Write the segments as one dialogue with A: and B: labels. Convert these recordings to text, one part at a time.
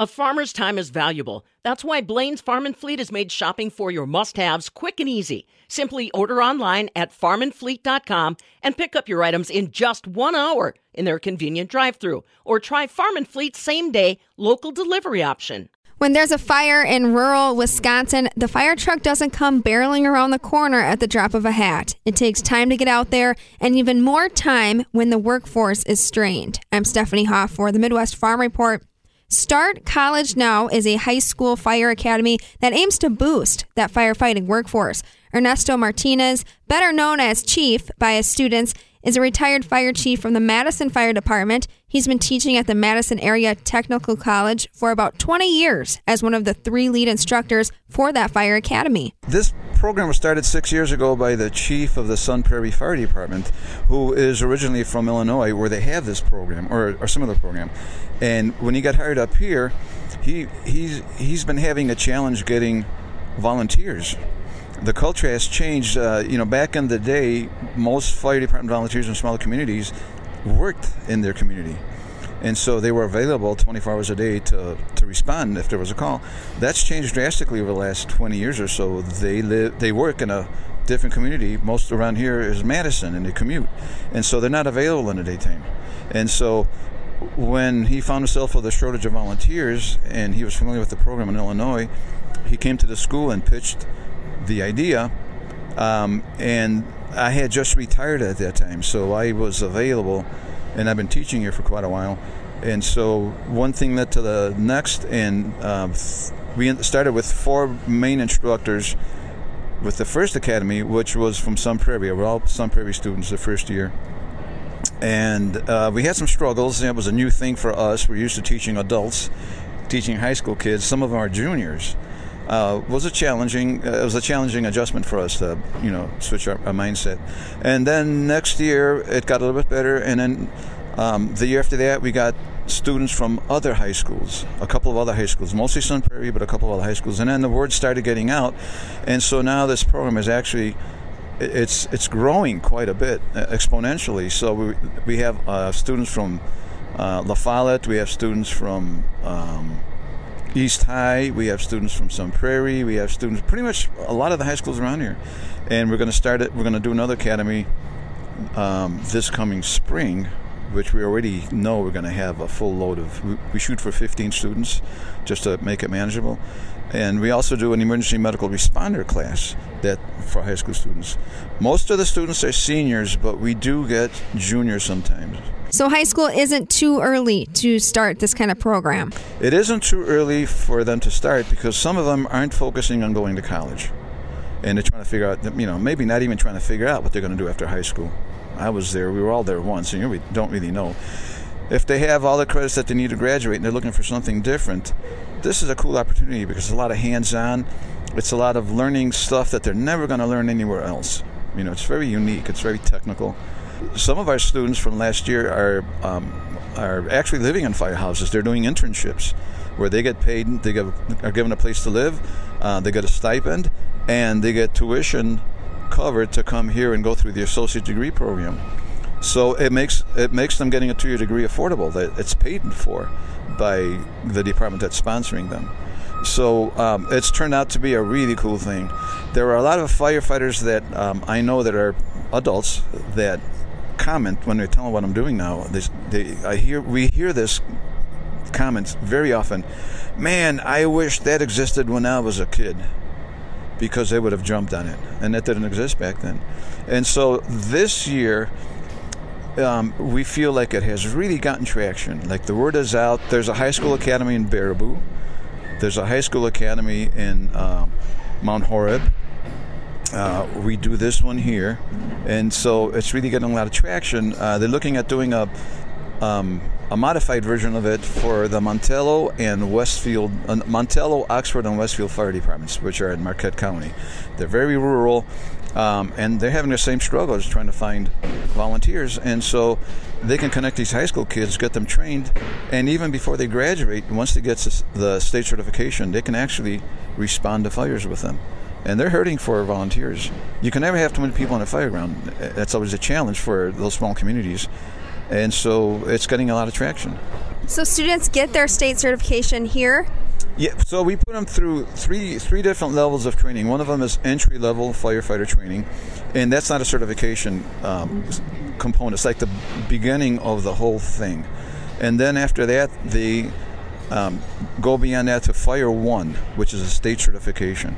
A: A farmer's time is valuable. That's why Blaine's Farm and Fleet has made shopping for your must haves quick and easy. Simply order online at farmandfleet.com and pick up your items in just one hour in their convenient drive through. Or try Farm and Fleet's same day local delivery option.
B: When there's a fire in rural Wisconsin, the fire truck doesn't come barreling around the corner at the drop of a hat. It takes time to get out there and even more time when the workforce is strained. I'm Stephanie Hoff for the Midwest Farm Report. Start College Now is a high school fire academy that aims to boost that firefighting workforce. Ernesto Martinez, better known as Chief by his students, is a retired fire chief from the Madison Fire Department. He's been teaching at the Madison Area Technical College for about 20 years as one of the three lead instructors for that fire academy.
C: This program was started six years ago by the chief of the Sun Prairie Fire Department, who is originally from Illinois, where they have this program or, or similar program. And when he got hired up here, he he's he's been having a challenge getting volunteers the culture has changed. Uh, you know, back in the day, most fire department volunteers in smaller communities worked in their community. And so they were available 24 hours a day to, to respond if there was a call. That's changed drastically over the last 20 years or so. They live, they work in a different community. Most around here is Madison, and they commute, and so they're not available in the daytime. And so when he found himself with a shortage of volunteers, and he was familiar with the program in Illinois, he came to the school and pitched the idea. Um, and I had just retired at that time, so I was available, and I've been teaching here for quite a while. And so one thing led to the next, and uh, we started with four main instructors with the first academy, which was from Sun Prairie. We're all Sun Prairie students the first year. And uh, we had some struggles. It was a new thing for us. We're used to teaching adults, teaching high school kids. Some of them are juniors uh, was a challenging uh, it was a challenging adjustment for us to you know switch our, our, mindset. And then next year it got a little bit better. And then um, the year after that we got students from other high schools a couple of other high schools mostly sun prairie but a couple of other high schools. And then the word started getting out. And so now this program is actually it's it's growing quite a bit uh, exponentially. So we, we have uh, students from uh, La Follette, we have students from um, East High. We have students from Sun Prairie. We have students pretty much a lot of the high schools around here, and we're going to start it. We're going to do another academy um, this coming spring, which we already know we're going to have a full load of. We, we shoot for 15 students just to make it manageable, and we also do an emergency medical responder class that for high school students. Most of the students are seniors, but we do get juniors sometimes.
B: So, high school isn't too early to start this kind of program?
C: It isn't too early for them to start because some of them aren't focusing on going to college. And they're trying to figure out, you know, maybe not even trying to figure out what they're going to do after high school. I was there, we were all there once, and you don't really know. If they have all the credits that they need to graduate and they're looking for something different, this is a cool opportunity because it's a lot of hands on. It's a lot of learning stuff that they're never going to learn anywhere else. You know, it's very unique, it's very technical. Some of our students from last year are um, are actually living in firehouses. They're doing internships where they get paid, they get, are given a place to live, uh, they get a stipend, and they get tuition covered to come here and go through the associate degree program. So it makes it makes them getting a two-year degree affordable. That it's paid for by the department that's sponsoring them. So um, it's turned out to be a really cool thing. There are a lot of firefighters that um, I know that are adults that comment when they tell them what I'm doing now. They, they, I hear we hear this comment very often. Man, I wish that existed when I was a kid, because they would have jumped on it, and that didn't exist back then. And so this year. Um, we feel like it has really gotten traction. Like the word is out. There's a high school academy in Baraboo. There's a high school academy in um, Mount Horeb. Uh, we do this one here, and so it's really getting a lot of traction. Uh, they're looking at doing a um, a modified version of it for the Montello and Westfield, uh, Montello, Oxford, and Westfield fire departments, which are in Marquette County. They're very rural, um, and they're having the same struggles trying to find volunteers. And so they can connect these high school kids, get them trained, and even before they graduate, once they get the state certification, they can actually respond to fires with them and they're hurting for volunteers. You can never have too many people on a fireground. That's always a challenge for those small communities, and so it's getting a lot of traction.
B: So students get their state certification here.
C: Yeah, so we put them through three three different levels of training. One of them is entry level firefighter training, and that's not a certification um, component. It's like the beginning of the whole thing, and then after that, they um, go beyond that to Fire One, which is a state certification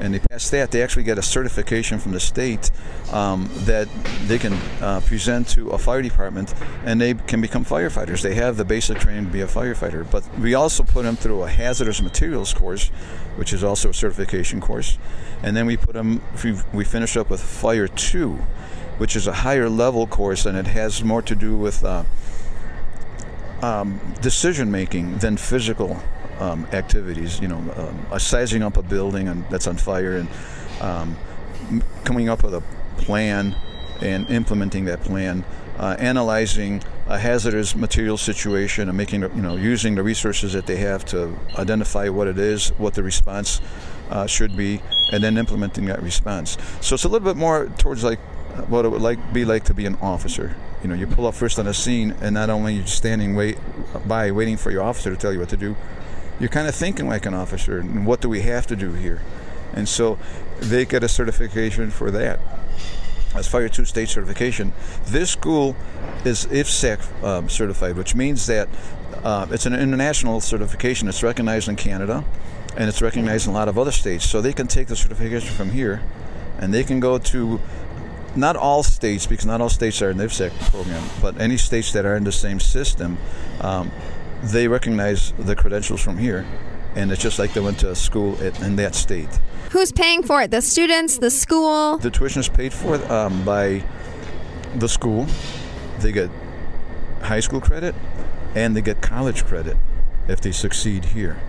C: and they pass that, they actually get a certification from the state um, that they can uh, present to a fire department, and they can become firefighters. They have the basic training to be a firefighter. But we also put them through a hazardous materials course, which is also a certification course, and then we put them. We, finish up with Fire Two, which is a higher level course, and it has more to do with uh, um, decision making than physical um, activities. You know, um, sizing up a building and that's on fire, and um, coming up with a plan and implementing that plan, uh, analyzing a hazardous material situation, and making you know using the resources that they have to identify what it is, what the response uh, should be, and then implementing that response. So it's a little bit more towards like what it would like be like to be an officer. You know, you pull up first on a scene, and not only are you standing wait by waiting for your officer to tell you what to do, you're kind of thinking like an officer. And what do we have to do here? And so they get a certification for that. As Fire 2 state certification. This school is IFSAC um, certified, which means that uh, it's an international certification. It's recognized in Canada and it's recognized in a lot of other states. So they can take the certification from here and they can go to not all states, because not all states are in the IFSAC program, but any states that are in the same system. Um, they recognize the credentials from here, and it's just like they went to school at, in that state.
B: Who's paying for it? The students, the school?
C: The tuition is paid for um, by the school. They get high school credit, and they get college credit if they succeed here.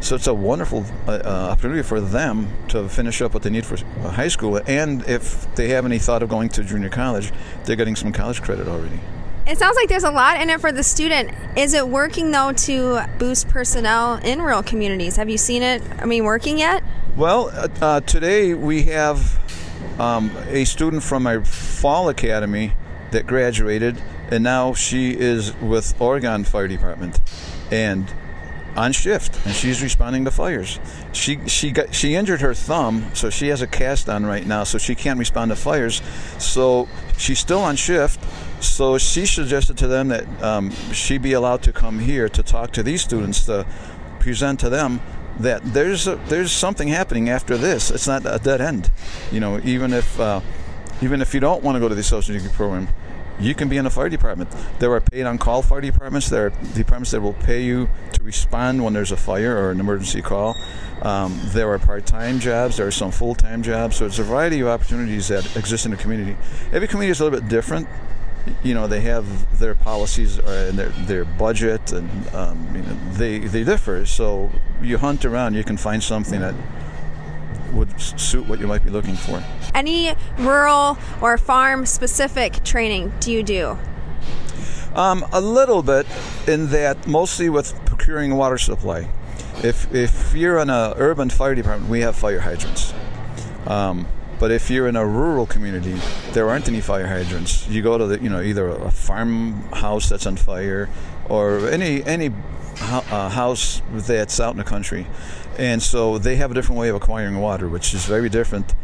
C: So it's a wonderful uh, uh opportunity for them to finish up what they need for high school, and if they have any thought of going to junior college, they're getting some college credit already.
B: It sounds like there's a lot in it for the student. Is it working though to boost personnel in rural communities? Have you seen it? I mean, working yet?
C: Well, uh, uh, today we have um, a student from my fall academy that graduated, and now she is with Oregon Fire Department, and on shift, and she's responding to fires. She she got she injured her thumb, so she has a cast on right now, so she can't respond to fires. So she's still on shift so she suggested to them that um, she be allowed to come here to talk to these students to present to them that there's a, there's something happening after this. It's not a dead end. You know, even if uh, even if you don't want to go to the social security program, you can be in a fire department. There are paid on call fire departments. There are departments that will pay you to respond when there's a fire or an emergency call. Um, there are part time jobs, there are some full time jobs. So it's a variety of opportunities that exist in the community. Every community is a little bit different you know they have their policies and their their budget and um, you know, they they differ. So you hunt around, you can find something that would suit what you might be looking for.
B: Any rural or farm specific training do you do?
C: Um, a little bit, in that mostly with procuring water supply. If if you're in a urban fire department, we have fire hydrants. Um, but if you're in a rural community, there aren't any fire hydrants. You go to the, you know, either a farmhouse that's on fire, or any any uh, house that's out in the country, and so they have a different way of acquiring water, which is very different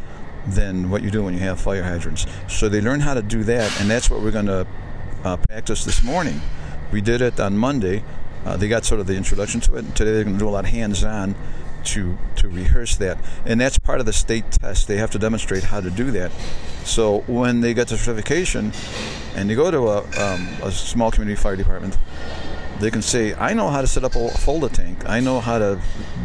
C: than what you do when you have fire hydrants. So they learn how to do that, and that's what we're going to uh, practice this morning. We did it on Monday. Uh, they got sort of the introduction to it. Today they're going to do a lot hands-on to to rehearse that, and that's part of the state test. They have to demonstrate how to do that. So when they get the certification, and they go to a, um, a small community fire department, they can say, "I know how to set up a Fulda tank. I know how to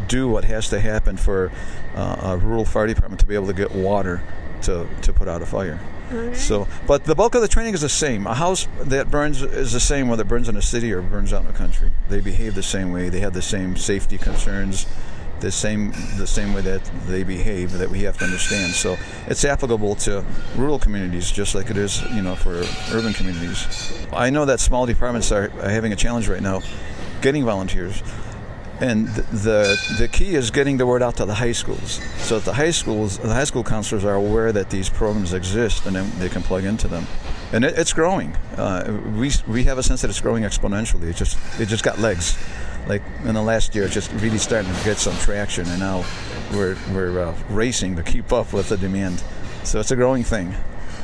C: do what has to happen for uh, a rural fire department to be able to get water to to put out a fire." So, but the bulk of the training is the same. A house that burns is the same whether it burns in a city or burns out in the country. They behave the same way. They have the same safety concerns the same the same way that they behave that we have to understand. So it's applicable to rural communities just like it is, you know, for urban communities. I know that small departments are, having a challenge right now getting volunteers. And the, the, the key is getting the word out to the high schools, so that the high schools, the high school counselors are aware that these programs exist, and then they can plug into them. and it, it's growing. Uh, we we have a sense that it's growing exponentially. It just it just got legs. Like in the last year, just really starting to get some traction, and now we're we're uh, racing to keep up with the demand. So it's a growing thing.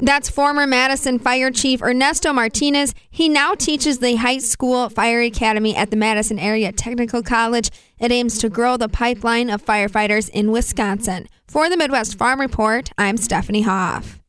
B: That's former Madison Fire Chief Ernesto Martinez. He now teaches the high school fire academy at the Madison Area Technical College. It aims to grow the pipeline of firefighters in Wisconsin. For the Midwest Farm Report, I'm Stephanie Hoff.